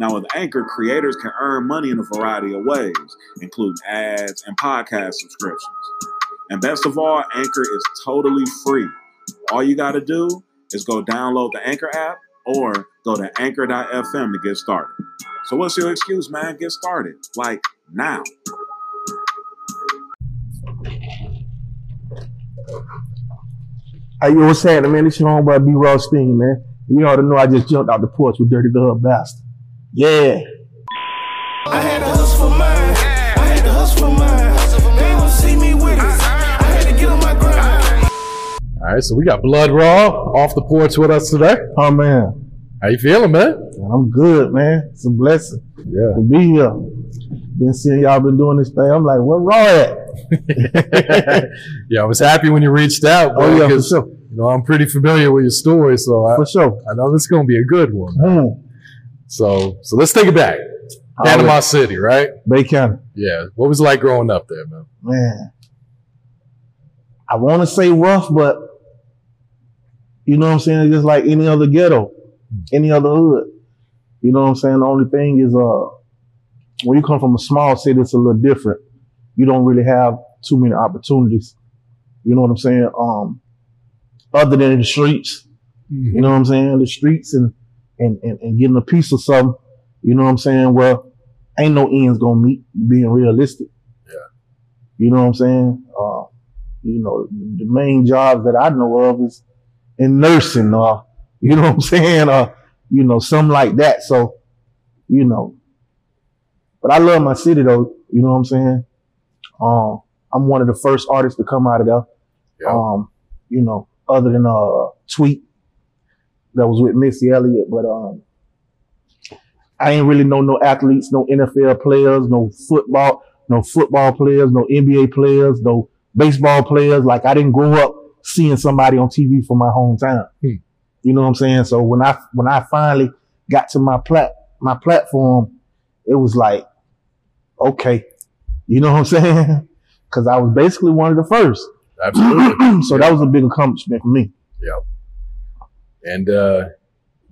Now, with Anchor, creators can earn money in a variety of ways, including ads and podcast subscriptions. And best of all, Anchor is totally free. All you got to do is go download the Anchor app or go to anchor.fm to get started. So, what's your excuse, man? Get started. Like now. Hey, yo, what's happening, man? This your homeboy B. Rothstein, man. You ought to know I just jumped out the porch with Dirty Glove Bastard. Yeah. I had to hustle for mine. I had to hustle for mine. They don't see me with it. I had to get on my grind. All right, so we got Blood Raw off the porch with us today. Oh, man. How you feeling, man? I'm good, man. It's a blessing Yeah. to be here. Been seeing y'all been doing this thing. I'm like, what raw at? yeah, I was happy when you reached out. Oh, yeah, for sure. You know, I'm pretty familiar with your story, so I, For sure. I know this is gonna be a good one. Mm. So, so let's take it back. Panama. City, right? Bay County. Yeah. What was it like growing up there, man? Man. I want to say rough, but you know what I'm saying? Just like any other ghetto, any other hood. You know what I'm saying? The only thing is, uh, when you come from a small city, it's a little different. You don't really have too many opportunities. You know what I'm saying? Um, other than the streets, you know what I'm saying? The streets and, and, and, and getting a piece of something. You know what I'm saying? Well, ain't no ends gonna meet being realistic. Yeah. You know what I'm saying? Uh, you know, the main jobs that I know of is in nursing, uh, you know what I'm saying? Uh, you know, something like that. So, you know, but I love my city though. You know what I'm saying? Um, I'm one of the first artists to come out of there. Yeah. Um, you know, other than, uh, Tweet that was with Missy Elliott, but, um, I ain't really know no athletes, no NFL players, no football, no football players, no NBA players, no baseball players. Like I didn't grow up seeing somebody on TV from my hometown. Hmm. You know what I'm saying? So when I when I finally got to my plat my platform, it was like, okay, you know what I'm saying? Because I was basically one of the first. Absolutely. so that was a big accomplishment for me. And uh,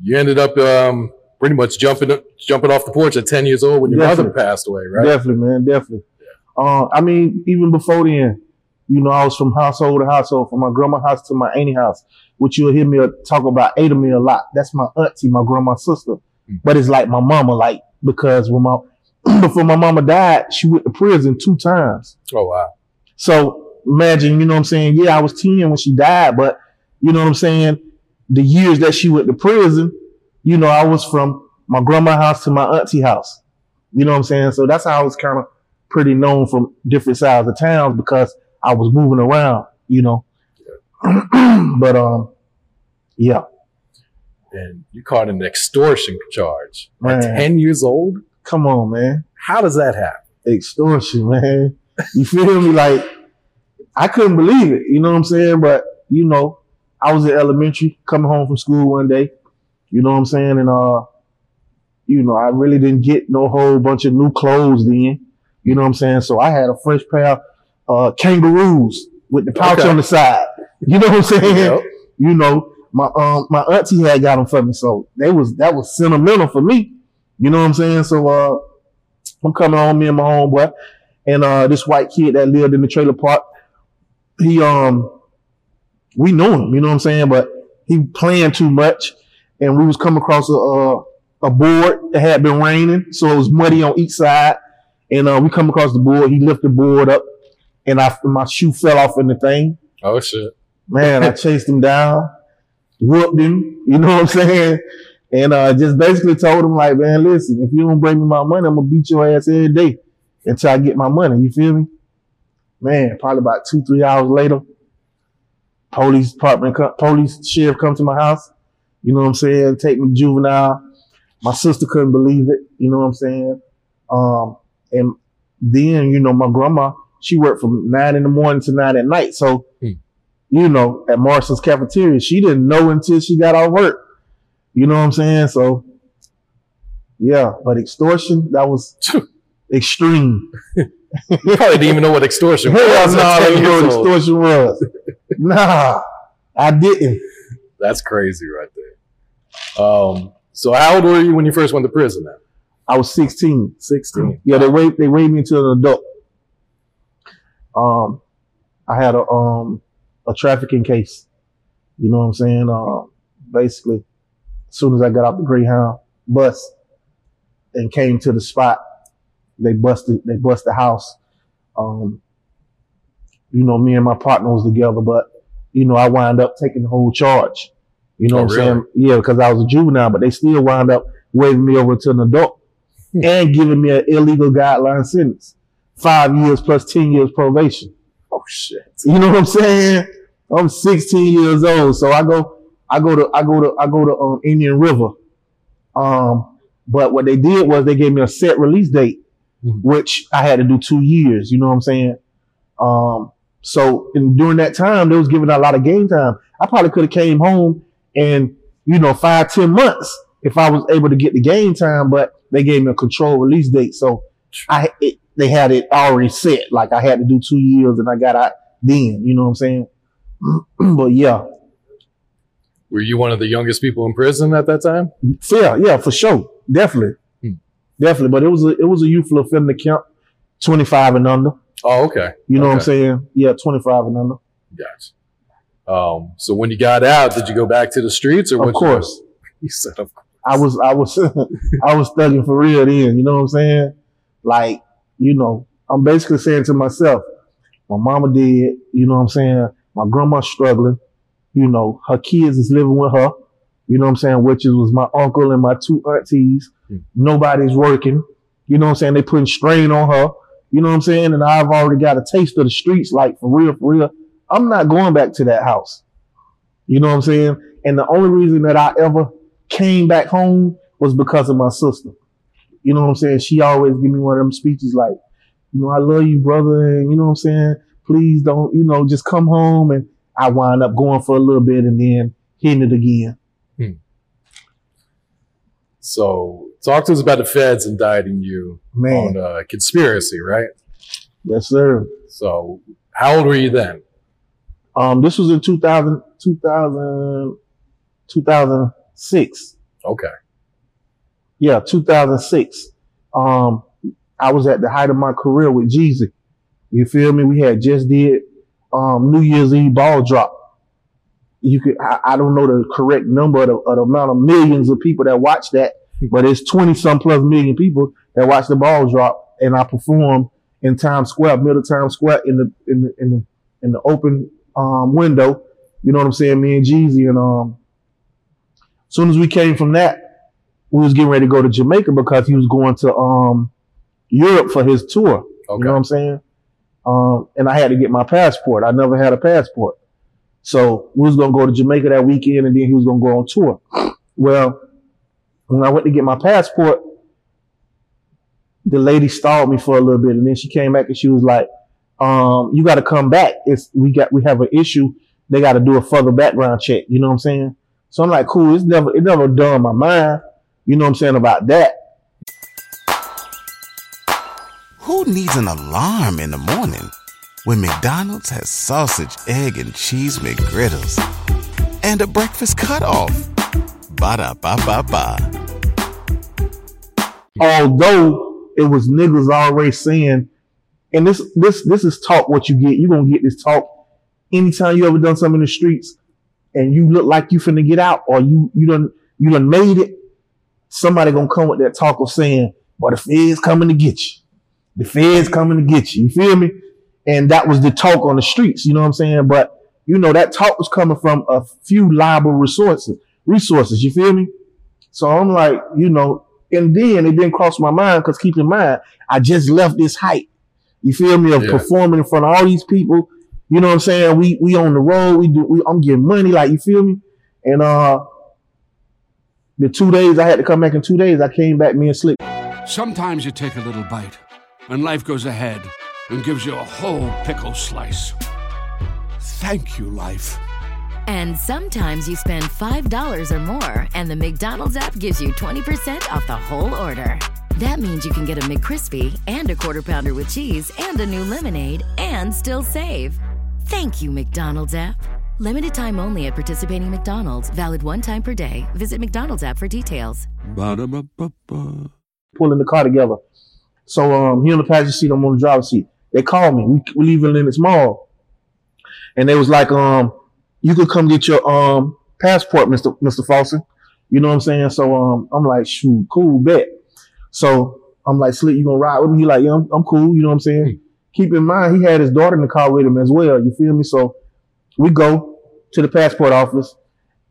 you ended up um, pretty much jumping jumping off the porch at 10 years old when your Definitely. mother passed away, right? Definitely, man, definitely. Uh, I mean, even before then, you know, I was from household to household, from my grandma's house to my auntie house, which you'll hear me talk about Ada me a lot. That's my auntie, my grandma's sister. Mm. But it's like my mama, like, because when my, before my mama died, she went to prison two times. Oh wow. So imagine, you know what I'm saying? Yeah, I was 10 when she died, but you know what I'm saying? The years that she went to prison, you know, I was from my grandma's house to my auntie house. You know what I'm saying? So that's how I was kind of pretty known from different sides of towns because I was moving around, you know. but um, yeah, And you caught an extortion charge at 10 years old? come on, man. How does that happen? extortion, man. You feel me? Like I couldn't believe it. You know what I'm saying? But you know, I was in elementary, coming home from school one day. You know what I'm saying? And uh, you know, I really didn't get no whole bunch of new clothes then. You know what I'm saying? So I had a fresh pair of uh, kangaroos with the pouch Okay. on the side. You know what I'm saying? Yep. You know, my um my auntie had got them for me, so they was that was sentimental for me. You know what I'm saying? So uh, I'm coming home, me and my homeboy, and uh, this white kid that lived in the trailer park. He um, we knew him. You know what I'm saying? But he playing too much, and we was coming across a uh, a board that had been raining, so it was muddy on each side. And uh, we come across the board. He lifted the board up, and I my shoe fell off in the thing. Oh shit. Man, I chased him down, whooped him, you know what I'm saying? And uh, just basically told him, like, man, listen, if you don't bring me my money, I'm gonna beat your ass every day until I get my money. You feel me? Man, probably about two, three hours later, police department, police sheriff come to my house. You know what I'm saying? Take me to juvenile. My sister couldn't believe it. You know what I'm saying? Um, and then, you know, my grandma, she worked from nine in the morning to nine at night. So, Hmm. you know, at Marshall's cafeteria, she didn't know until she got off work. You know what I'm saying? So, yeah, but extortion, that was extreme. You probably didn't even know what extortion was. Hell no, I didn't know what extortion was. nah, I didn't. That's crazy right there. Um, so how old were you when you first went to prison then? I was 16. 16. Yeah, they waved, they waved me to an adult. Um, I had a, um, a trafficking case. You know what I'm saying? Um, basically, as soon as I got off the Greyhound bus and came to the spot, they busted, they busted the house. Um, you know, me and my partner was together, but, you know, I wound up taking the whole charge. You know Oh, what I'm really? saying? Yeah, because I was a juvenile, but they still wound up waving me over to an adult and giving me an illegal guideline sentence. Five years plus 10 years probation. Oh shit. You know what I'm saying? I'm 16 years old, so I go, I go to, I go to, I go to um, Indian River. Um, but what they did was they gave me a set release date, Mhm. which I had to do two years. You know what I'm saying? Um, so in, during that time, they was giving out a lot of game time. I probably could have came home and you know five, ten months if I was able to get the game time, but they gave me a control release date, so I it, they had it already set. Like I had to do two years, and I got out then. You know what I'm saying? but yeah, Were you one of the youngest people in prison at that time? fair, yeah, for sure, definitely. Definitely. But it was a it was a youthful offender camp, 25 and under. Oh, okay. You know what I'm saying? Yeah, 25 and under. Gotcha. Um, so when you got out, did you go back to the streets or Of course. You said of course. I was I was I was thugging for real then, you know what I'm saying? Like, you know, I'm basically saying to myself, my mama did, you know what I'm saying? My grandma's struggling, you know, her kids is living with her, you know what I'm saying, which is was my uncle and my two aunties. Hmm. Nobody's working, you know what I'm saying? They putting strain on her, you know what I'm saying? And I've already got a taste of the streets, like for real, for real. I'm not going back to that house. You know what I'm saying? And the only reason that I ever came back home was because of my sister. You know what I'm saying? She always give me one of them speeches like, you know, I love you, brother, and you know what I'm saying? Please don't, you know, just come home. And I wind up going for a little bit and then hitting it again. So talk to us about the feds indicting you Man, on uh, conspiracy, right? yes, sir. So how old were you then? Um, this was in 2000, 2000, 2006. Okay. Yeah, 2006. Um, I was at the height of my career with Jeezy. You feel me? We had just did um, New Year's Eve ball drop. You could I, I don't know the correct number of the, of the amount of millions of people that watch that, but it's 20 some plus million people that watch the ball drop, and I perform in Times Square, middle Times Square, in the in the in the in the open um, window. You know what I'm saying? Me and Jeezy, and um, as soon as we came from that, we was getting ready to go to Jamaica because he was going to um Europe for his tour. You know what I'm saying? Um, and I had to get my passport. I never had a passport. So we was gonna go to Jamaica that weekend and then he was gonna go on tour. Well, when I went to get my passport, the lady stalled me for a little bit and then she came back and she was like, um, you gotta come back. It's we got we have an issue. They gotta do a further background check. You know what I'm saying? So I'm like, cool, it's never it never done my mind. You know what I'm saying about that. Who needs an alarm in the morning when McDonald's has sausage, egg, and cheese McGriddles and a breakfast cutoff? Ba da ba ba ba. although it was niggas already saying, and this this this is talk what you get. You're gonna get this talk anytime you ever done something in the streets and you look like you finna get out or you you done you done made it, somebody gonna come with that talk of saying, But the feds coming to get you. The feds coming to get you. You feel me? And that was the talk on the streets, you know what I'm saying? But you know, that talk was coming from a few liable resources, resources, you feel me? So I'm like, you know, and then it didn't cross my mind because keep in mind, I just left this height. You feel me? Of Yeah. performing in front of all these people. You know what I'm saying? We we on the road. We do. We, I'm getting money. Like you feel me? And uh, the two days I had to come back in two days, I came back. Me and Slick. Sometimes you take a little bite, and life goes ahead and gives you a whole pickle slice. Thank you, life. And sometimes you spend $5 or more, and the McDonald's app gives you 20% off the whole order. That means you can get a McCrispy and a quarter pounder with cheese and a new lemonade and still save. Thank you, McDonald's app. Limited time only at participating McDonald's. Valid one time per day. Visit McDonald's app for details. Ba-da-ba-ba-ba. pulling the car together. So um, he on the passenger seat, I'm on the driver's seat. They called me. We we leaving in this mall, and they was like, um, you could come get your um passport, Mister Mister Fawson. You know what I'm saying? So um, I'm like, shoot, cool, bet. So I'm like, Slick, you gonna ride with me? He like, yeah, I'm, I'm cool. You know what I'm saying? Keep in mind, he had his daughter in the car with him as well. You feel me? So we go to the passport office,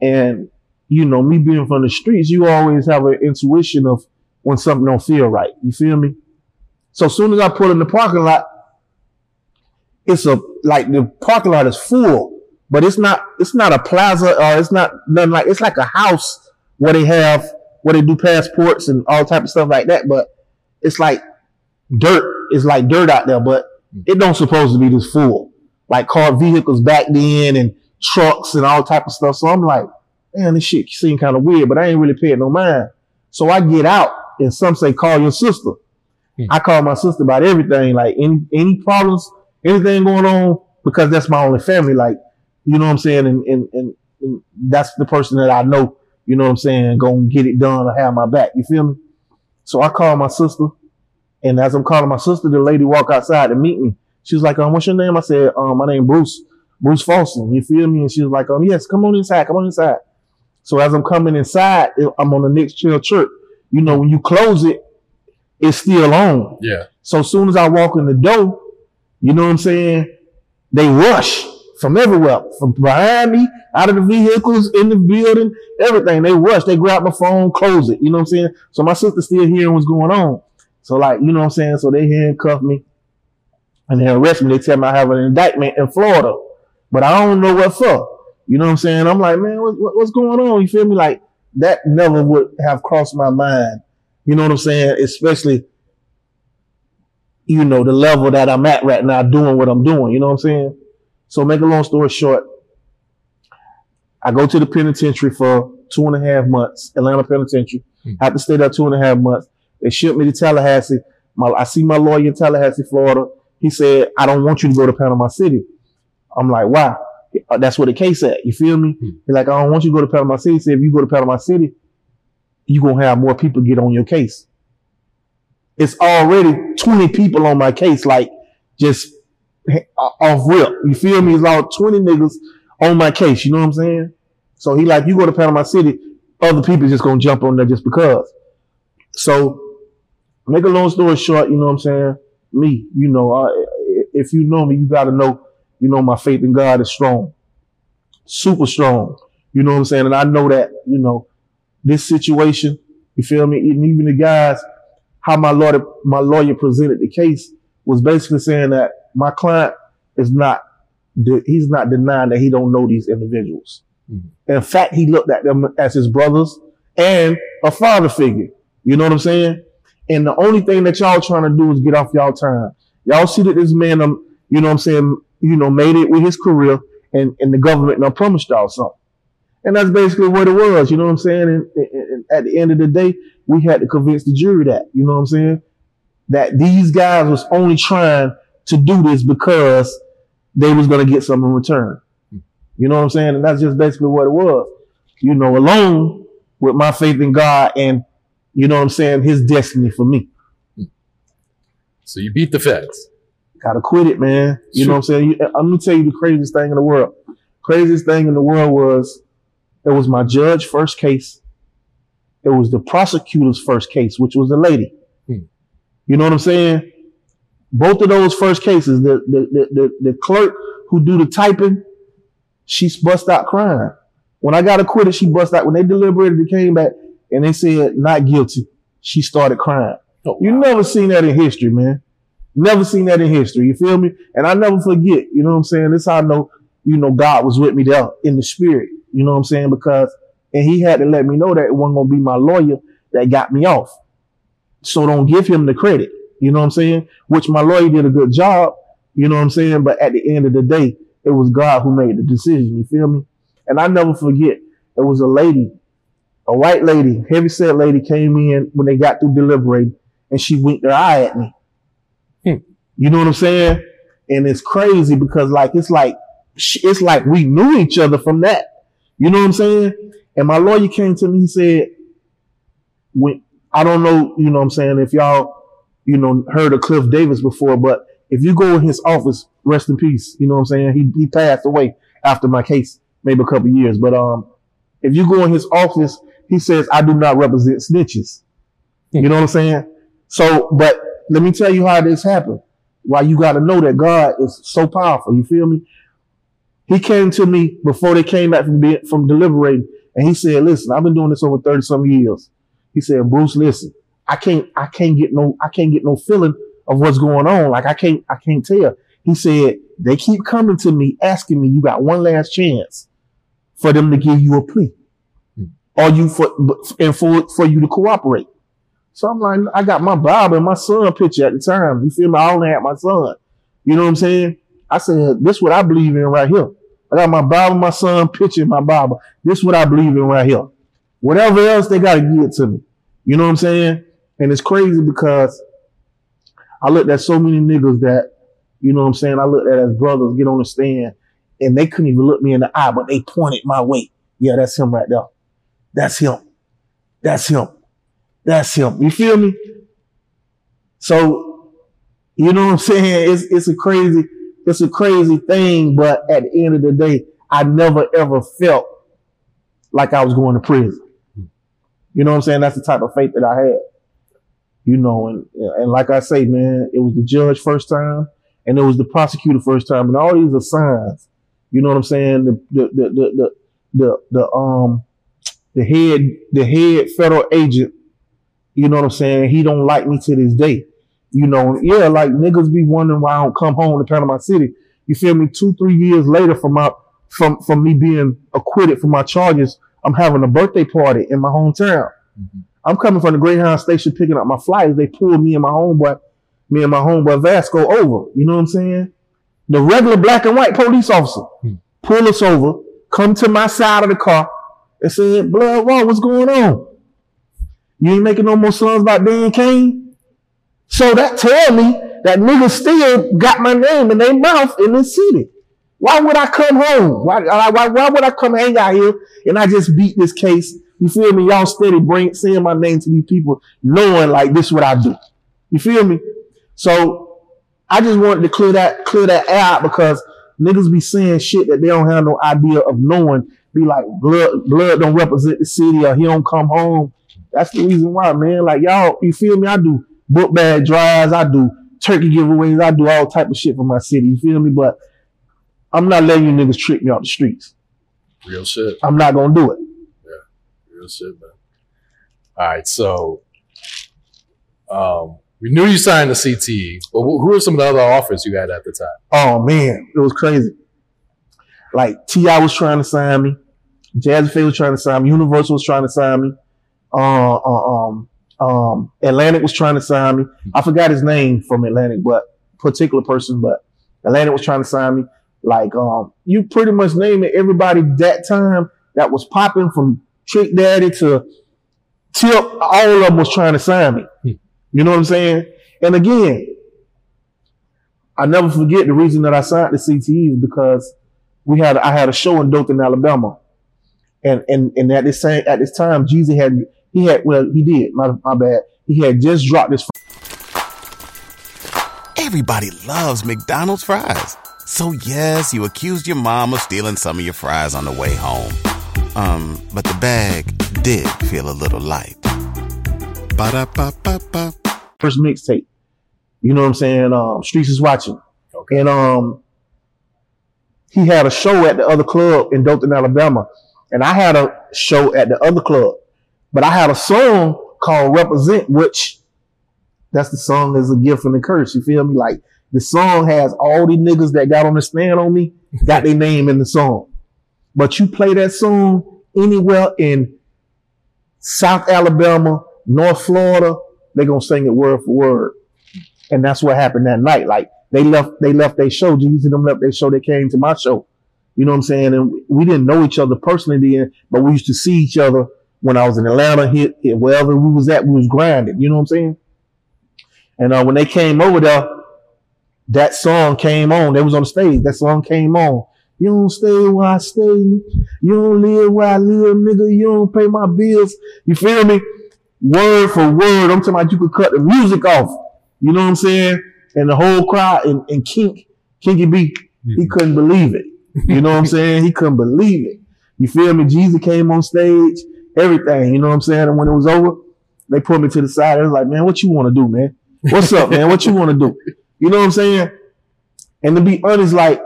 and you know, me being from the streets, you always have an intuition of when something don't feel right. You feel me? So soon as I pull in the parking lot, it's a like the parking lot is full, but it's not it's not a plaza or it's not nothing like it's like a house where they have where they do passports and all type of stuff like that. But it's like dirt. It's like dirt out there, but it don't supposed to be this full. Like car vehicles back then and trucks and all type of stuff. So I'm like, man, this shit seem kind of weird, but I ain't really paying no mind. So I get out and some say call your sister. Hmm. I call my sister about everything, like any any problems, anything going on, because that's my only family. Like, you know what I'm saying? And and, and, and that's the person that I know, you know what I'm saying, gonna get it done or have my back. You feel me? So I call my sister, and as I'm calling my sister, the lady walk outside to meet me. She was like, um, what's your name? I said, um, my name Bruce, Bruce Folsom. You feel me? And she was like, um, yes, come on inside, come on inside. So as I'm coming inside, I'm on the Nextel chirp. You know, when you close it, it's still on. Yeah. So as soon as I walk in the door, you know what I'm saying? They rush from everywhere, from behind me, out of the vehicles, in the building, everything. They rush. They grab my phone, close it. You know what I'm saying? So my sister's still hearing what's going on. So like, you know what I'm saying? So they handcuff me and they arrest me. They tell me I have an indictment in Florida, but I don't know what for. You know what I'm saying? I'm like, man, what, what- what's going on? You feel me? Like that never would have crossed my mind. You know what I'm saying? Especially, you know, the level that I'm at right now, doing what I'm doing. You know what I'm saying? So make a long story short, I go to the penitentiary for two and a half months, Atlanta Penitentiary. Have to stay there two and a half months. They shipped me to Tallahassee. My, I see my lawyer in Tallahassee, Florida. He said, I don't want you to go to Panama City. I'm like, why? Uh, That's where the case at. You feel me? He's like, I don't want you to go to Panama City. He said, if you go to Panama City, you're gonna have more people get on your case. It's already 20 people on my case, like just off rip. You feel me? It's all 20 niggas on my case. You know what I'm saying? So he like, you go to Panama City, other people just gonna jump on there just because. So make a long story short, you know what I'm saying? Me, you know, I, if you know me, you gotta know, you know, my faith in God is strong, super strong. You know what I'm saying? And I know that, you know, this situation, you feel me? And even the guys, how my lawyer, my lawyer presented the case was basically saying that my client is not, he's not denying that he don't know these individuals. Mm-hmm. In fact, he looked at them as his brothers and a father figure. You know what I'm saying? And the only thing that y'all trying to do is get off y'all time. Y'all see that this man, um, you know what I'm saying, you know, made it with his career and, and the government now promised y'all something. And that's basically what it was, you know what I'm saying? And, and, and, at the end of the day, we had to convince the jury that, you know what I'm saying? That these guys was only trying to do this because they was going to get something in return. You know what I'm saying? And that's just basically what it was. You know, alone with my faith in God and, you know what I'm saying, his destiny for me. So you beat the feds. Gotta quit it, man. You sure. know what I'm saying? Uh, I'm gonna tell you the craziest thing in the world. Craziest thing in the world was it was my judge first case. It was the prosecutor's first case, which was a lady. Hmm. You know what I'm saying? Both of those first cases, the, the, the, the, the clerk who do the typing, she bust out crying. When I got acquitted, she bust out. When they deliberated, they came back and they said not guilty. She started crying. Oh, wow. You never seen that in history, man. Never seen that in history. You feel me? And I never forget. You know what I'm saying? This how I know. You know, God was with me there in the spirit. You know what I'm saying? Because, and he had to let me know that it wasn't going to be my lawyer that got me off. So don't give him the credit. You know what I'm saying? Which my lawyer did a good job. You know what I'm saying? But at the end of the day, it was God who made the decision. You feel me? And I never forget, it was a lady, a white lady, heavy set lady came in when they got through deliberating and she winked her eye at me. Hmm. You know what I'm saying? And it's crazy because like, it's like, it's like we knew each other from that. You know what I'm saying? And my lawyer came to me, he said, when, I don't know, you know what I'm saying, if y'all, you know, heard of Cliff Davis before, but if you go in his office, rest in peace, you know what I'm saying? He, he passed away after my case, maybe a couple years. But, um, if you go in his office, he says, I do not represent snitches. You know what I'm saying? So, but let me tell you how this happened. Why you got to know that God is so powerful. You feel me? He came to me before they came back from being, from deliberating, and he said, "Listen, I've been doing this over thirty some years." He said, "Bruce, listen, I can't, I can't get no, I can't get no feeling of what's going on. Like I can't, I can't tell." He said, "They keep coming to me asking me, you got one last chance for them to give you a plea, hmm. or you for and for for you to cooperate." So I'm like, I got my Bob and my son picture at the time. You feel me? I only had my son. You know what I'm saying? I said, this is what I believe in right here. I got my Bible, my son picture in my Bible. This is what I believe in right here. Whatever else they got to give to me. You know what I'm saying? And it's crazy because I looked at so many niggas that, you know what I'm saying? I looked at as brothers get on the stand and they couldn't even look me in the eye, but they pointed my way. Yeah, that's him right there. That's him. That's him. That's him. You feel me? So, you know what I'm saying? It's, it's a crazy, it's a crazy thing, but at the end of the day, I never ever felt like I was going to prison. You know what I'm saying? That's the type of faith that I had. You know, and and like I say, man, it was the judge first time, and it was the prosecutor first time, and all these are signs. You know what I'm saying? The the the the the, the, um the head the head federal agent. You know what I'm saying? He don't like me to this day. You know, yeah, like niggas be wondering why I don't come home to Panama City. You feel me? Two, three years later from my from from me being acquitted for my charges, I'm having a birthday party in my hometown. Mm-hmm. I'm coming from the Greyhound station picking up my flights. They pulled me and my homeboy, me and my homeboy Vasco over. You know what I'm saying? The regular black and white police officer mm-hmm. pull us over, come to my side of the car, and said, "Blood, what's going on? You ain't making no more songs about Dan Cain?" So that tell me that niggas still got my name in their mouth in this city. Why would I come home? Why, why, why would I come hang out here and I just beat this case You feel me? Y'all steady bring saying my name to these people, knowing like this is what I do. You feel me? So I just wanted to clear that clear that out because niggas be saying shit that they don't have no idea of knowing. Be like blood blood don't represent the city or he don't come home. That's the reason why, man. Like y'all, you feel me? I do book bag drives, I do turkey giveaways, I do all type of shit for my city. You feel me? But I'm not letting you niggas trick me off the streets. Real shit. I'm not gonna do it. Yeah, real shit, man. All right, so um, we knew you signed the CTE, but who are some of the other offers you had at the time? Oh man, it was crazy. Like T.I. was trying to sign me, Jazze Pha was trying to sign me, Universal was trying to sign me, uh, uh, um, um, Atlantic was trying to sign me. I forgot his name from Atlantic, but particular person, but Atlantic was trying to sign me. Like, um, you pretty much name it. Everybody that time that was popping from Trick Daddy to Tip, all of them was trying to sign me. You know what I'm saying? And again, I never forget the reason that I signed the CTE is because we had I had a show in Dothan, Alabama, and and and at this same at this time, Jeezy had he had well he did my my bad he had just dropped this. Everybody loves McDonald's fries. So yes, you accused your mom of stealing some of your fries on the way home. Um, but the bag did feel a little light. Ba-da-ba-ba-ba. first mixtape. You know what I'm saying? Um, Streets is watching. Okay. And um, he had a show at the other club in Dothan, Alabama, and I had a show at the other club. But I had a song called "Represent," which that's the song is a gift and a curse. You feel me? Like the song has all the niggas that got on the stand on me got their name in the song. But you play that song anywhere in South Alabama, North Florida, they gonna sing it word for word. And that's what happened that night. Like they left, they left their show. Jeezy and them left their show. They came to my show. You know what I'm saying? And we didn't know each other personally then, but we used to see each other when I was in Atlanta, here, here, wherever we was at, we was grinding. You know what I'm saying? And uh, when they came over there, that song came on. They was on the stage. That song came on. You don't stay where I stay. You don't live where I live, nigga. You don't pay my bills. You feel me? Word for word. I'm talking about you could cut the music off. You know what I'm saying? And the whole crowd and, and Kink, Kinky B, he couldn't believe it. You know what I'm saying? He couldn't believe it. You feel me? Jeezy came on stage, everything. You know what I'm saying? And when it was over, they put me to the side. They was like, man, what you want to do, man? What's up, man? What you want to do? You know what I'm saying? And to be honest, like,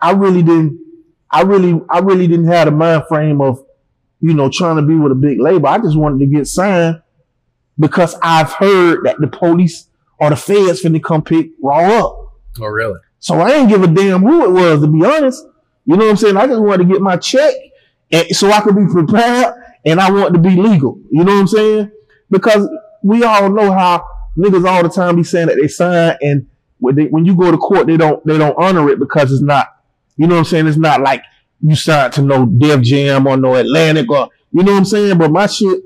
I really didn't, I really, I really didn't have the mind frame of, you know, trying to be with a big label. I just wanted to get signed because I've heard that the police or the feds finna come pick Raw up. Oh, really? So I ain't give a damn who it was, to be honest. You know what I'm saying? I just wanted to get my check and so I could be prepared and I want to be legal. You know what I'm saying? Because we all know how niggas all the time be saying that they sign and when, they, when you go to court, they don't, they don't honor it because it's not, you know what I'm saying? It's not like you signed to no Def Jam or no Atlantic or, you know what I'm saying? But my shit,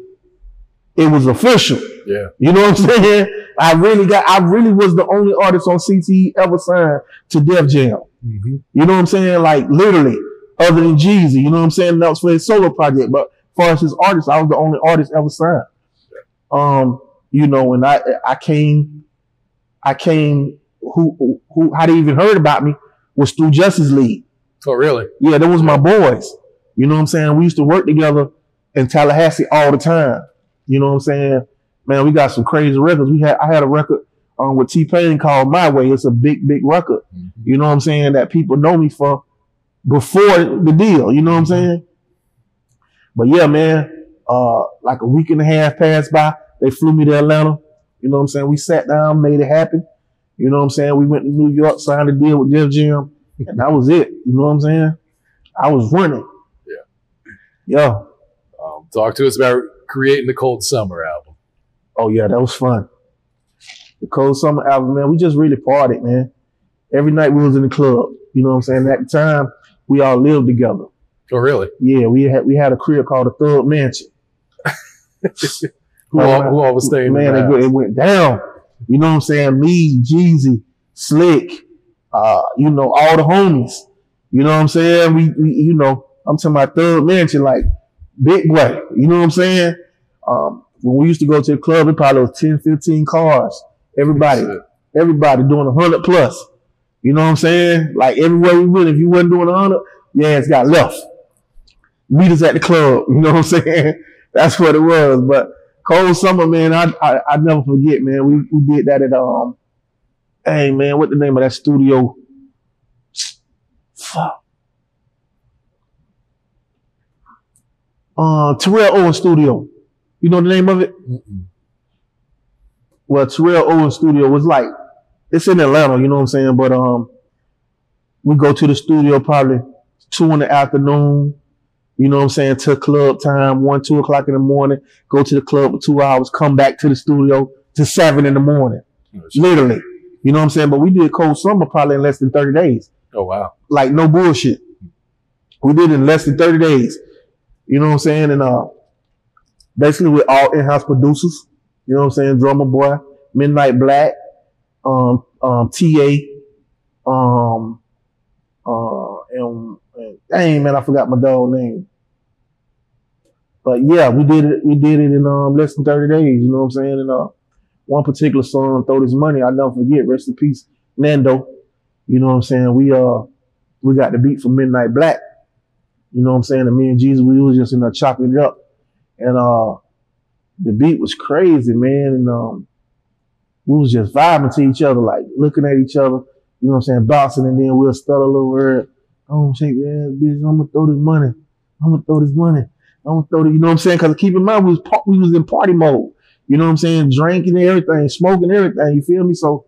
it was official. Yeah. You know what I'm saying? I really got, I really was the only artist on CTE ever signed to Def Jam. Mm-hmm. You know what I'm saying? Like literally, other than Jeezy. You know what I'm saying? That was for his solo project. But far as his artist, I was the only artist ever signed. Um, you know, and I I came, I came. Who who how they even heard about me was through Justice League. Oh, really? Yeah, that was my boys. You know what I'm saying? We used to work together in Tallahassee all the time. You know what I'm saying? Man, we got some crazy records. We had I had a record um with T Pain called My Way. It's a big, big record. You know what I'm saying? That people know me for before the deal. You know what I'm saying? But yeah, man, uh, like a week and a half passed by. They flew me to Atlanta. You know what I'm saying? We sat down, made it happen. You know what I'm saying? We went to New York, signed a deal with Def Jam, and that was it. You know what I'm saying? I was running. Yeah. Yeah. Um, talk to us about creating the Cold Summer album. Oh yeah, that was fun. The Cold Summer album, man, we just really partied, man. Every night we was in the club. You know what I'm saying? At the time, we all lived together. Oh, really? Yeah, we had we had a crib called the Thug Mansion. Who all, who all was staying Man, it, went- it went down. You know what I'm saying? Me, Jeezy, Slick, uh, you know, all the homies. You know what I'm saying? We, we you know, I'm talking about Thug Mansion, like big boy. You know what I'm saying? Um, when we used to go to the club, it probably was 10, 15 cars. Everybody, everybody doing a hundred plus. You know what I'm saying? Like everywhere we went, if you wasn't doing a hundred, yeah, it's got left. Meet us at the club. You know what I'm saying? That's what it was. But cold summer, man, I I, I never forget, man. We we did that at um, hey man, what the name of that studio? Fuck. Uh, Terrell Owens Studio. You know the name of it? Well, Terrell Owens Studio was like, it's in Atlanta, you know what I'm saying? But um, we go to the studio probably two in the afternoon, you know what I'm saying, to club time, one, two o'clock in the morning, go to the club for two hours, come back to the studio to seven in the morning. Literally. You know what I'm saying? But we did cold summer probably in less than 30 days. Oh wow. Like no bullshit. We did it in less than 30 days. You know what I'm saying? And uh basically we're all in-house producers. You know what I'm saying? Drummer Boy, Midnight Black, um, um, TA, um, uh, and, dang man, I forgot my dog name. But yeah, we did it. We did it in um less than 30 days. You know what I'm saying? And uh, one particular song, "Throw This Money," I never forget. Rest in peace, Nando. You know what I'm saying? We uh, we got the beat for Midnight Black. You know what I'm saying? And me and Jeezy, we was just in there chopping it up. And uh the beat was crazy, man. And um we was just vibing to each other, like looking at each other, you know what I'm saying, bouncing, and then we'll stutter a little word. Oh, shake ass, bitch. I'm gonna throw this money. I'm gonna throw this money. I'm gonna throw the, you know what I'm saying? Cause keep in mind, we was, par- we was in party mode. You know what I'm saying? Drinking everything, smoking everything. You feel me? So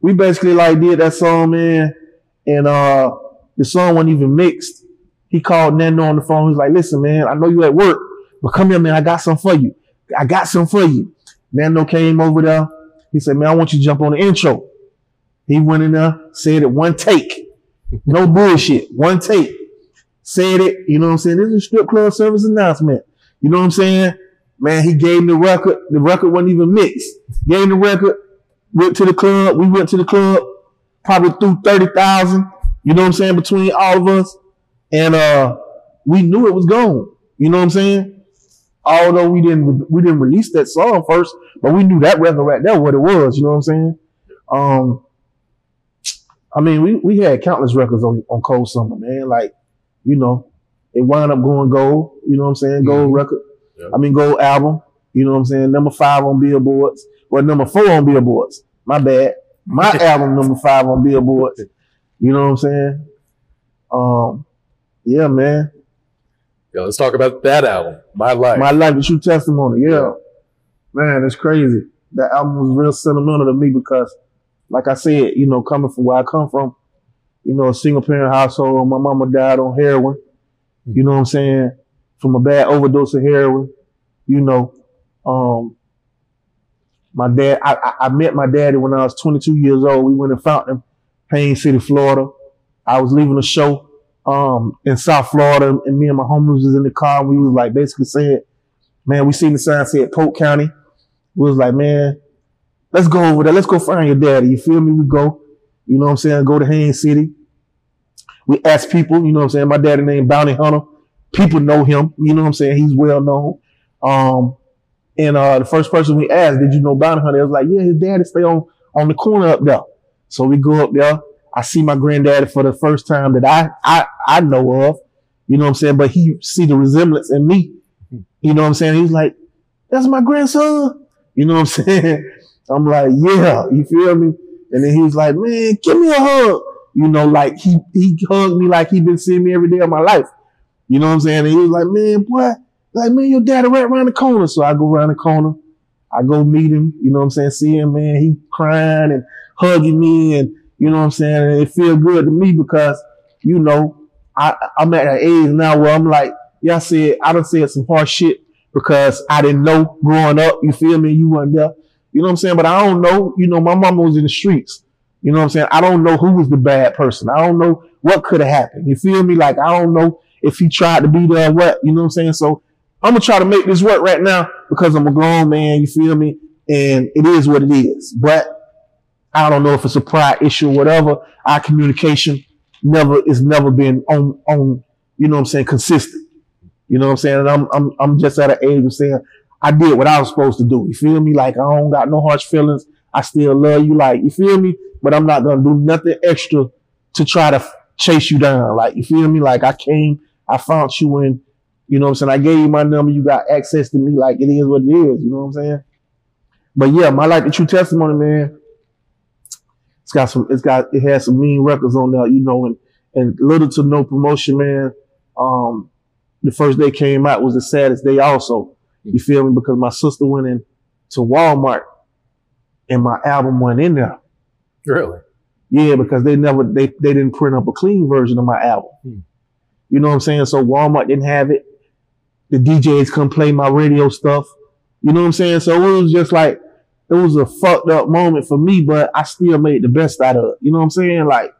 we basically like did that song, man. And, uh, the song wasn't even mixed. He called Nando on the phone. He's like, listen, man, I know you at work, but come here, man. I got something for you. I got something for you. Nando came over there. He said, man, I want you to jump on the intro. He went in there, said it one take. No bullshit. One tape. Said it, you know what I'm saying? This is a strip club service announcement. You know what I'm saying? Man, he gave me the record. The record wasn't even mixed. Gave the record. Went to the club. We went to the club. Probably threw 30,000. You know what I'm saying? Between all of us. And, uh, we knew it was gone. You know what I'm saying? Although we didn't, we didn't release that song first, but we knew that record right there what it was. You know what I'm saying? Um, I mean, we, we had countless records on, on Cold Summer, man. Like, you know, it wound up going gold, you know what I'm saying? Gold record. I mean, gold album, you know what I'm saying? Number five on billboards. Well, number four on billboards. My bad. My album number five on billboards. You know what I'm saying? Um, yeah, man. Yeah, let's talk about that album, My Life. My life, the true testimony. Yeah. Man, it's crazy. That album was real sentimental to me because, like I said, you know, coming from where I come from, you know, a single parent household, my mama died on heroin. You know what I'm saying? From a bad overdose of heroin. You know, um, my dad, I, I, met my daddy when I was 22 years old. We went and found him, Haines City, Florida. I was leaving a show, um, in South Florida and me and my homies was in the car. We was like basically saying, man, we seen the sign said Polk County. We was like, man, let's go over there. Let's go find your daddy. You feel me? We go, you know what I'm saying? Go to Haines City. We ask people, you know what I'm saying? My daddy named Bounty Hunter. People know him. You know what I'm saying? He's well known. Um, and, uh, the first person we asked, did you know Bounty Hunter? It was like, yeah, his daddy stay on, on the corner up there. So we go up there. I see my granddaddy for the first time that I, I, I know of. You know what I'm saying? But he see the resemblance in me. You know what I'm saying? He's like, that's my grandson. You know what I'm saying? I'm like, yeah, you feel me? And then he was like, man, give me a hug. You know, like he, he hugged me like he been seeing me every day of my life. You know what I'm saying? And he was like, man, boy, like, man, your daddy right around the corner. So I go around the corner. I go meet him. You know what I'm saying? See him, man. He crying and hugging me and, you know what I'm saying? And it feel good to me because, you know, I, I'm at an age now where I'm like, I said, I done said some harsh shit because I didn't know growing up. You feel me? You weren't there. You know what I'm saying? But I don't know. You know, my mama was in the streets. You know what I'm saying? I don't know who was the bad person. I don't know what could have happened. You feel me? Like, I don't know if he tried to be there what. You know what I'm saying? So I'm going to try to make this work right now because I'm a grown man. You feel me? And it is what it is. But I don't know if it's a pride issue or whatever. Our communication never, is never been on, on, you know what I'm saying, consistent. You know what I'm saying? And I'm I'm I'm just at an age of saying I did what I was supposed to do. You feel me? Like I don't got no harsh feelings. I still love you. Like you feel me? But I'm not gonna do nothing extra to try to chase you down. Like you feel me? Like I came, I found you in. You know what I'm saying? I gave you my number. You got access to me. Like it is what it is. You know what I'm saying? But yeah, my life, the true testimony, man. It's got some. It's got. It has some mean records on there. You know, and and little to no promotion, man. Um, the first day came out was the saddest day. Also, you feel me? Because my sister went in to Walmart, and my album went in there. Really? Yeah, because they never they they didn't print up a clean version of my album. Hmm. You know what I'm saying? So Walmart didn't have it. The DJs couldn't play my radio stuff. You know what I'm saying? So it was just like it was a fucked up moment for me, but I still made the best out of it. You know what I'm saying? Like,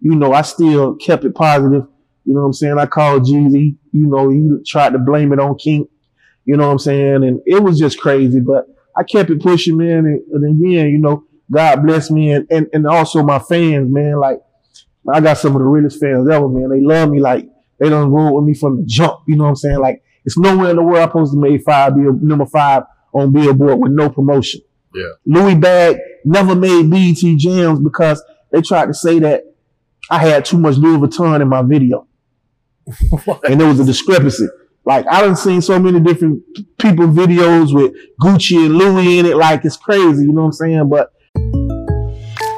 you know, I still kept it positive. You know what I'm saying? I called Jeezy. You know, he tried to blame it on King. You know what I'm saying? And it was just crazy, but I kept it pushing, man. And, and again, you know, God bless me and, and, and also my fans, man. Like, I got some of the realest fans ever, man. They love me. Like, they don't roll with me from the jump. You know what I'm saying? Like, it's nowhere in the world I'm supposed to make five, number five on Billboard with no promotion. Yeah. Louis Bag never made BET jams because they tried to say that I had too much Louis Vuitton in my video. and there was a discrepancy. Like I done seen so many different people videos with Gucci and Louis in it. Like it's crazy, you know what I'm saying? But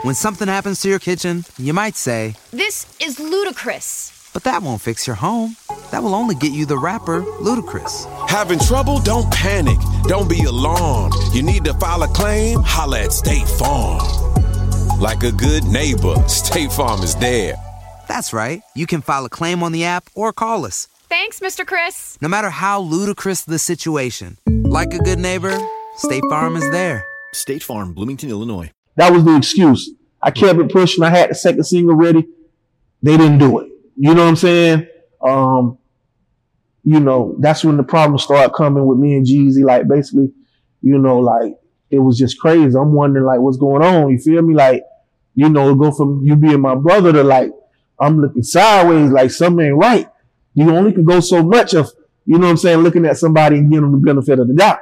When something happens to your kitchen, you might say, This is ludicrous. but that won't fix your home. That will only get you the rapper, Ludacris. Having trouble? Don't panic. Don't be alarmed. You need to file a claim? Holla at State Farm. Like a good neighbor, State Farm is there. That's right. You can file a claim on the app or call us. Thanks, Mr. Chris. No matter how ludicrous the situation, like a good neighbor, State Farm is there. State Farm, Bloomington, Illinois. that was the excuse. I kept it pushing. I had the second single ready. They didn't do it. You know what I'm saying? Um, you know, that's when the problems start coming with me and Jeezy. Like basically, you know, like it was just crazy. I'm wondering like what's going on. You feel me? Like, you know, go from you being my brother to like I'm looking sideways, like something ain't right. You only can go so much of, you know what I'm saying, looking at somebody and giving them the benefit of the doubt.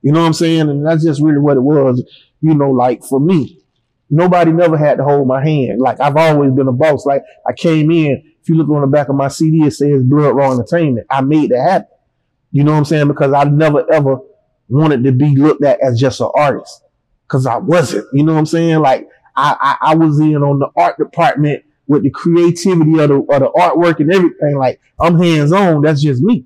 You know what I'm saying? And that's just really what it was. You know, like for me, nobody never had to hold my hand. Like I've always been a boss. Like I came in, if you look on the back of my CD, it says Blood Raw Entertainment. I made that happen. You know what I'm saying? Because I never ever wanted to be looked at as just an artist. Cause I wasn't. You know what I'm saying? Like I, I, I was in on the art department with the creativity of the, of the artwork and everything. Like I'm hands on. That's just me.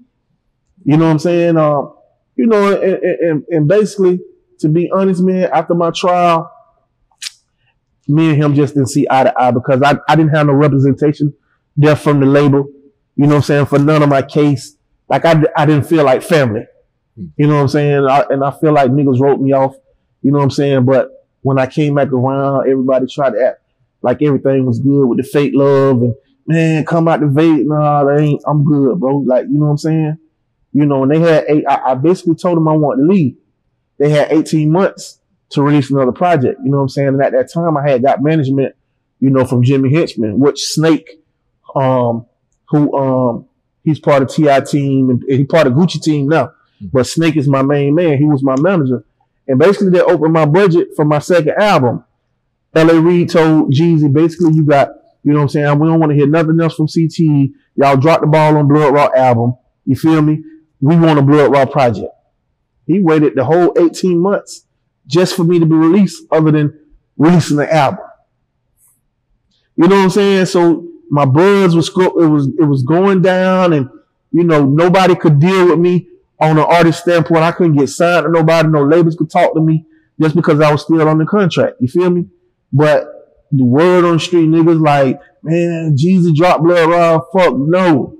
You know what I'm saying? Um, you know, and, and, and basically, to be honest, man, after my trial, me and him just didn't see eye to eye because I, I didn't have no representation there from the label. You know what I'm saying? For none of my case. Like I, I didn't feel like family. You know what I'm saying? I, and I feel like niggas wrote me off. You know what I'm saying? But when I came back around, everybody tried to act like everything was good with the fake love and man, come out the vape. Nah, that ain't, I'm good, bro. Like, you know what I'm saying? You know, and they had eight, I, I basically told them I wanted to leave. They had 18 months to release another project. You know what I'm saying? And at that time I had got management, you know, from Jimmy Hitchman, which Snake, um, who, um, he's part of T.I team and he's part of Gucci team now. But Snake is my main man. He was my manager. And basically they opened my budget for my second album. LA Reid told Jeezy, basically you got, you know what I'm saying? We don't want to hear nothing else from CTE. Y'all dropped the ball on Blood Raw album. You feel me? We want a Blood Raw project. He waited the whole 18 months just for me to be released other than releasing the album. You know what I'm saying? So my buzz was, it was, it was going down and, you know, nobody could deal with me on an artist standpoint. I couldn't get signed to nobody. No labels could talk to me just because I was still on the contract. You feel me? But the word on the street, niggas like, man, Jeezy dropped Blood Raw. Fuck no.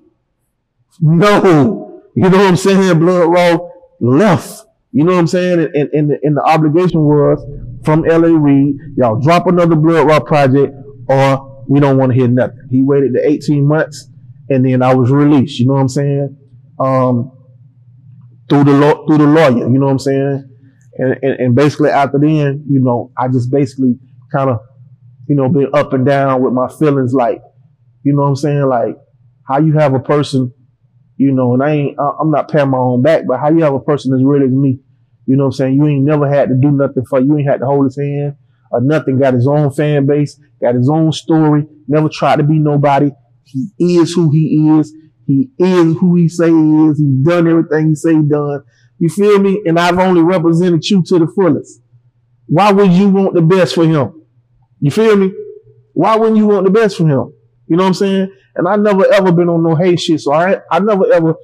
No. You know what I'm saying? Blood Raw left. You know what I'm saying? And, and, and, the, and the obligation was from LA Reid, y'all drop another Blood Raw project or we don't want to hear nothing. He waited the 18 months and then I was released. You know what I'm saying? Um, through the law, through the lawyer. You know what I'm saying? And, and, and basically after then, you know, I just basically kind of, you know, been up and down with my feelings. Like, you know what I'm saying? Like how you have a person You know, and I ain't, I- I'm not patting my own back, but how you have a person as real as me? You know what I'm saying? You ain't never had to do nothing for you. ain't had to hold his hand or nothing. Got his own fan base, got his own story. Never tried to be nobody. He is who he is. He is who he say he is. He done everything he say he done. You feel me? And I've only represented you to the fullest. Why would you want the best for him? You feel me? Why wouldn't you want the best for him? You know what I'm saying? And I never ever been on no hate shit. So I I never ever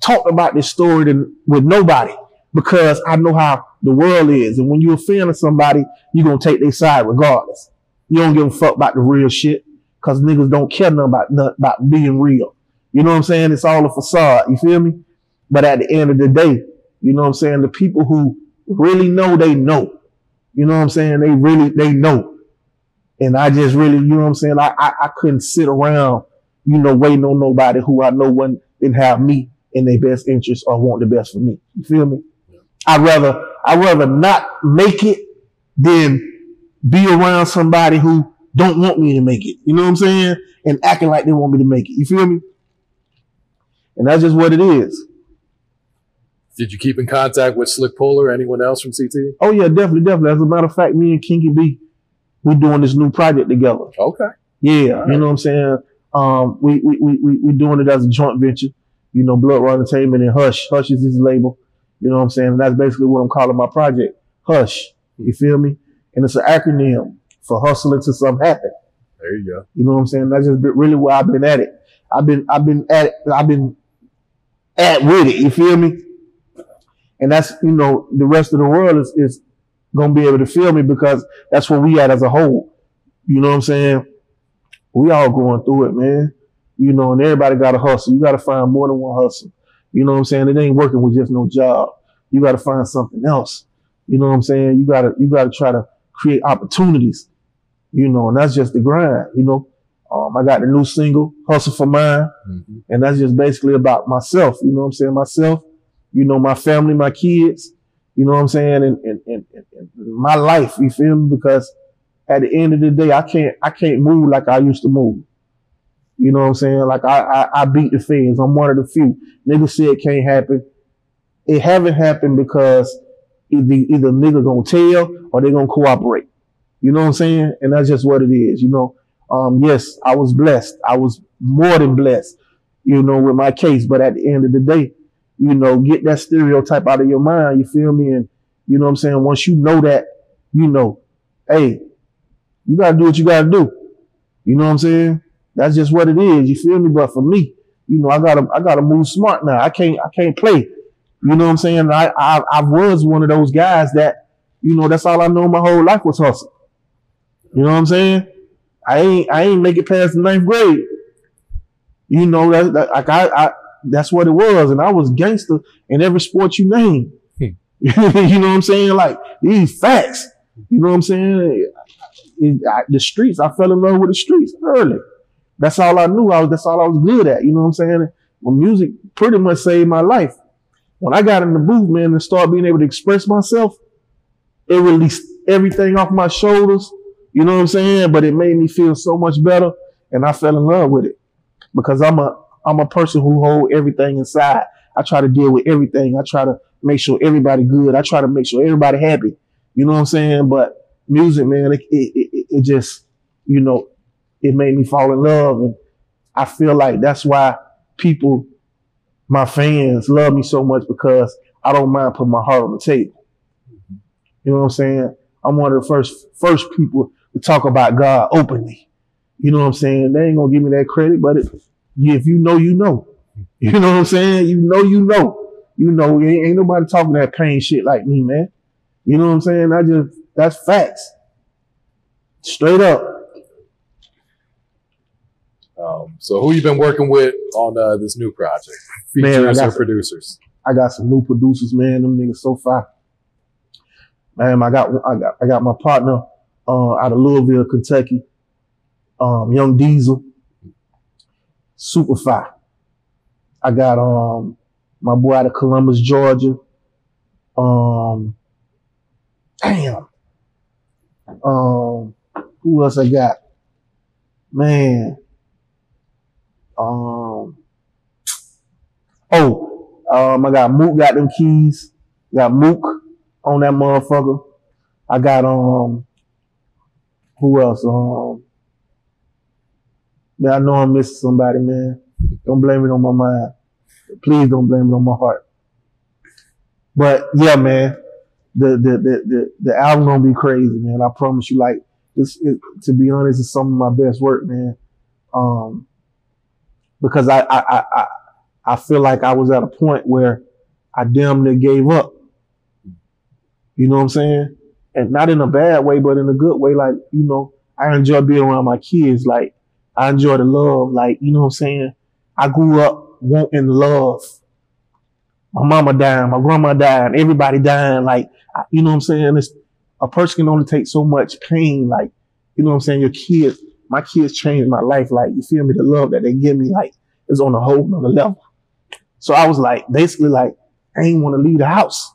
talked about this story to, with nobody because I know how the world is. And when you're a fan of somebody, you're gonna take their side regardless. You don't give a fuck about the real shit because niggas don't care nothing about nothing about being real. You know what I'm saying? It's all a facade. You feel me? But at the end of the day, you know what I'm saying? The people who really know, they know. You know what I'm saying? They really, they know. And I just really, you know what I'm saying? I, I, I couldn't sit around, you know, waiting on nobody who I know wouldn't, didn't have me in their best interest or want the best for me. You feel me? I'd rather, I'd rather not make it than be around somebody who don't want me to make it. You know what I'm saying? And acting like they want me to make it. You feel me? And that's just what it is. Did you keep in contact with Slick Pulla or anyone else from CTE? Oh yeah, definitely, definitely. As a matter of fact, me and Kinky B, we doing this new project together. Okay. Yeah, you know what I'm saying. Um, we we we we we doing it as a joint venture. You know, Blood Raw Entertainment and Hush. Hush is his label. You know what I'm saying. And that's basically what I'm calling my project. Hush. You feel me? And it's an acronym for hustling to something happen. There you go. You know what I'm saying? That's just really where I've been at it. I've been I've been at it, I've been at with it. You feel me? And that's you know the rest of the world is is gonna be able to feel me because that's where we at as a whole. You know what I'm saying? We all going through it, man. You know, and everybody got to hustle. You got to find more than one hustle. You know what I'm saying? It ain't working with just no job. You got to find something else. You know what I'm saying? You gotta you gotta try to create opportunities. You know, and that's just the grind. You know, um, I got the new single "Hustle for Mine," and that's just basically about myself. You know what I'm saying? Myself. You know, my family, my kids. You know what I'm saying? And, and and my life. You feel me? Because at the end of the day, I can't I can't move like I used to move. You know what I'm saying? Like I, I, I beat the fans. I'm one of the few. Niggas say it can't happen. It haven't happened because either, either nigga gonna tell or they gonna cooperate. You know what I'm saying? And that's just what it is. You know, um, yes, I was blessed. I was more than blessed, you know, with my case. But at the end of the day, you know, get that stereotype out of your mind. You feel me? And you know what I'm saying? Once you know that, you know, hey, you gotta do what you gotta do. You know what I'm saying? That's just what it is. You feel me? But for me, you know, I gotta I gotta move smart now. I can't I can't play. You know what I'm saying? I I, I was one of those guys that, you know, that's all I know my whole life was hustle. You know what I'm saying? I ain't I ain't make it past the ninth grade. You know that, that like I, I that's what it was, and I was gangster in every sport you name. you know what I'm saying? Like these facts. You know what I'm saying? I- the streets. I fell in love with the streets early. That's all I knew. I was. That's all I was good at. You know what I'm saying? Well, music pretty much saved my life. When I got in the booth, man, and started being able to express myself, it released everything off my shoulders. You know what I'm saying? But it made me feel so much better, and I fell in love with it because I'm a I'm a person who hold everything inside. I try to deal with everything. I try to make sure everybody good. I try to make sure everybody happy. You know what I'm saying? But music, man, it it, it, it just you know it made me fall in love, and I feel like that's why people, my fans, love me so much because I don't mind putting my heart on the table. You know what I'm saying? I'm one of the first first people to talk about God openly. You know what I'm saying? They ain't gonna give me that credit, but if you know, you know. You know what I'm saying? You know, you know. You know, ain't, ain't nobody talking that pain shit like me, man. You know what I'm saying? I just that's facts. Straight up. Um, so who you been working with on uh, this new project? Man, I Features got or some- producers? I got some new producers, man. Them niggas so far. Man, I got I got I got my partner uh, out of Louisville, Kentucky, um, Young Diesel, super fire. I got um my boy out of Columbus, Georgia. Um, damn. Um, who else I got? Man. Um, Oh, um, I got Mook got them keys. Got Mook on that motherfucker. I got um, who else? Um, man, I know I'm missing somebody, man. Don't blame it on my mind. Please don't blame it on my heart. But yeah, man, the the the the, the album gonna be crazy, man. I promise you. Like this, it, to be honest, it's some of my best work, man. Um, because I I I I, I feel like I was at a point where I damn near gave up. You know what I'm saying? And not in a bad way, but in a good way. Like you know, I enjoy being around my kids. Like I enjoy the love. Like you know what I'm saying? I grew up wanting love. My mama dying, my grandma dying, everybody dying. Like, you know what I'm saying? It's, a person can only take so much pain. Like, you know what I'm saying? Your kids, my kids changed my life. Like, you feel me? The love that they give me, like, is on a whole nother level. So I was like, basically like, I ain't want to leave the house.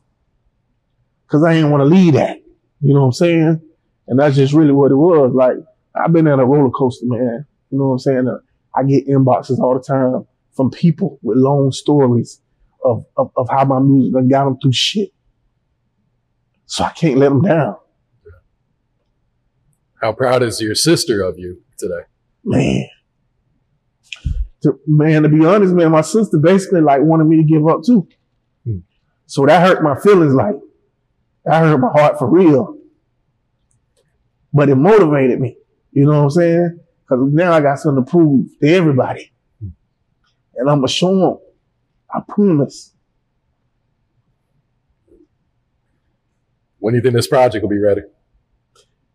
Cause I ain't want to leave that. You know what I'm saying? And that's just really what it was. Like, I've been at a roller coaster, man. You know what I'm saying? I get inboxes all the time from people with long stories of, of, of how my music done got them through shit. So I can't let them down. How proud is your sister of you today? Man. To, man, to be honest, man, my sister basically like wanted me to give up too. Hmm. So that hurt my feelings like that hurt my heart for real. But it motivated me. You know what I'm saying? Cause now I got something to prove to everybody. And I'm gonna show them. I promise. When do you think this project will be ready?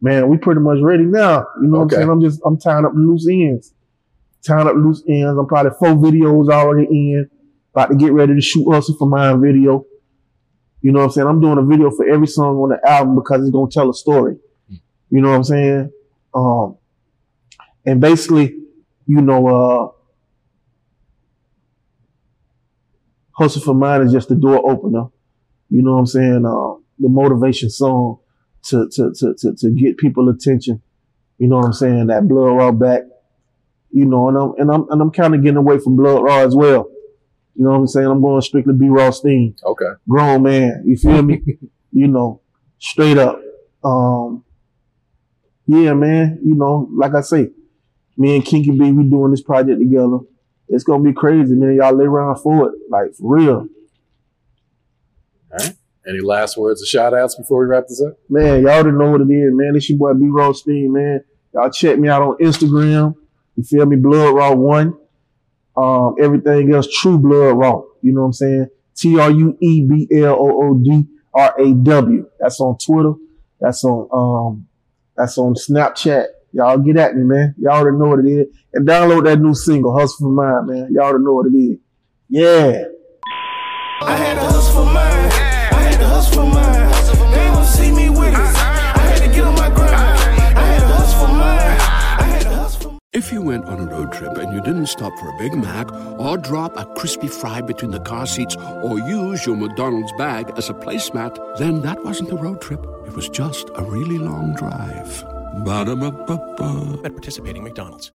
Man, we pretty much ready now. You know what I'm saying? I'm just I'm tying up loose ends. Tying up loose ends. I'm probably four videos already in. About to get ready to shoot Hustle for my video. You know what I'm saying? I'm doing a video for every song on the album because it's gonna tell a story. You know what I'm saying? Um and basically, you know, uh Hustle for Mine is just the door opener. You know what I'm saying? Uh, the motivation song to, to, to, to, to get people attention. You know what I'm saying? That Blood Raw back. You know, and I'm, and I'm, and I'm kind of getting away from Blood Raw as well. You know what I'm saying? I'm going strictly B Raw Steam. Okay. Grown man. You feel me? you know, straight up. Um, yeah, man. You know, like I say, me and Kinky B, we doing this project together. It's gonna be crazy, man. Y'all lay around for it, like for real. All right. Any last words or shout outs before we wrap this up? Man, y'all already know what it is, man. It's your boy B Raw Steam, man. Y'all check me out on Instagram. You feel me? Blood Raw One. Um, everything else, True Blood Raw. You know what I'm saying? T R U E B L O O D R A W. That's on Twitter. That's on um, that's on Snapchat. Y'all get at me, man. Y'all already know what it is. And download that new single, Hustle for Mine, man. Y'all already know what it is. Yeah. I had to hustle for mine. I had to hustle for mine. They won't see me with it. I had to get on my grind. I had to hustle for mine. I had to hustle for If you went on a road trip and you didn't stop for a Big Mac or drop a crispy fry between the car seats or use your McDonald's bag as a placemat, then that wasn't a road trip. It was just a really long drive. Ba-da-ba-ba-ba. At participating McDonald's.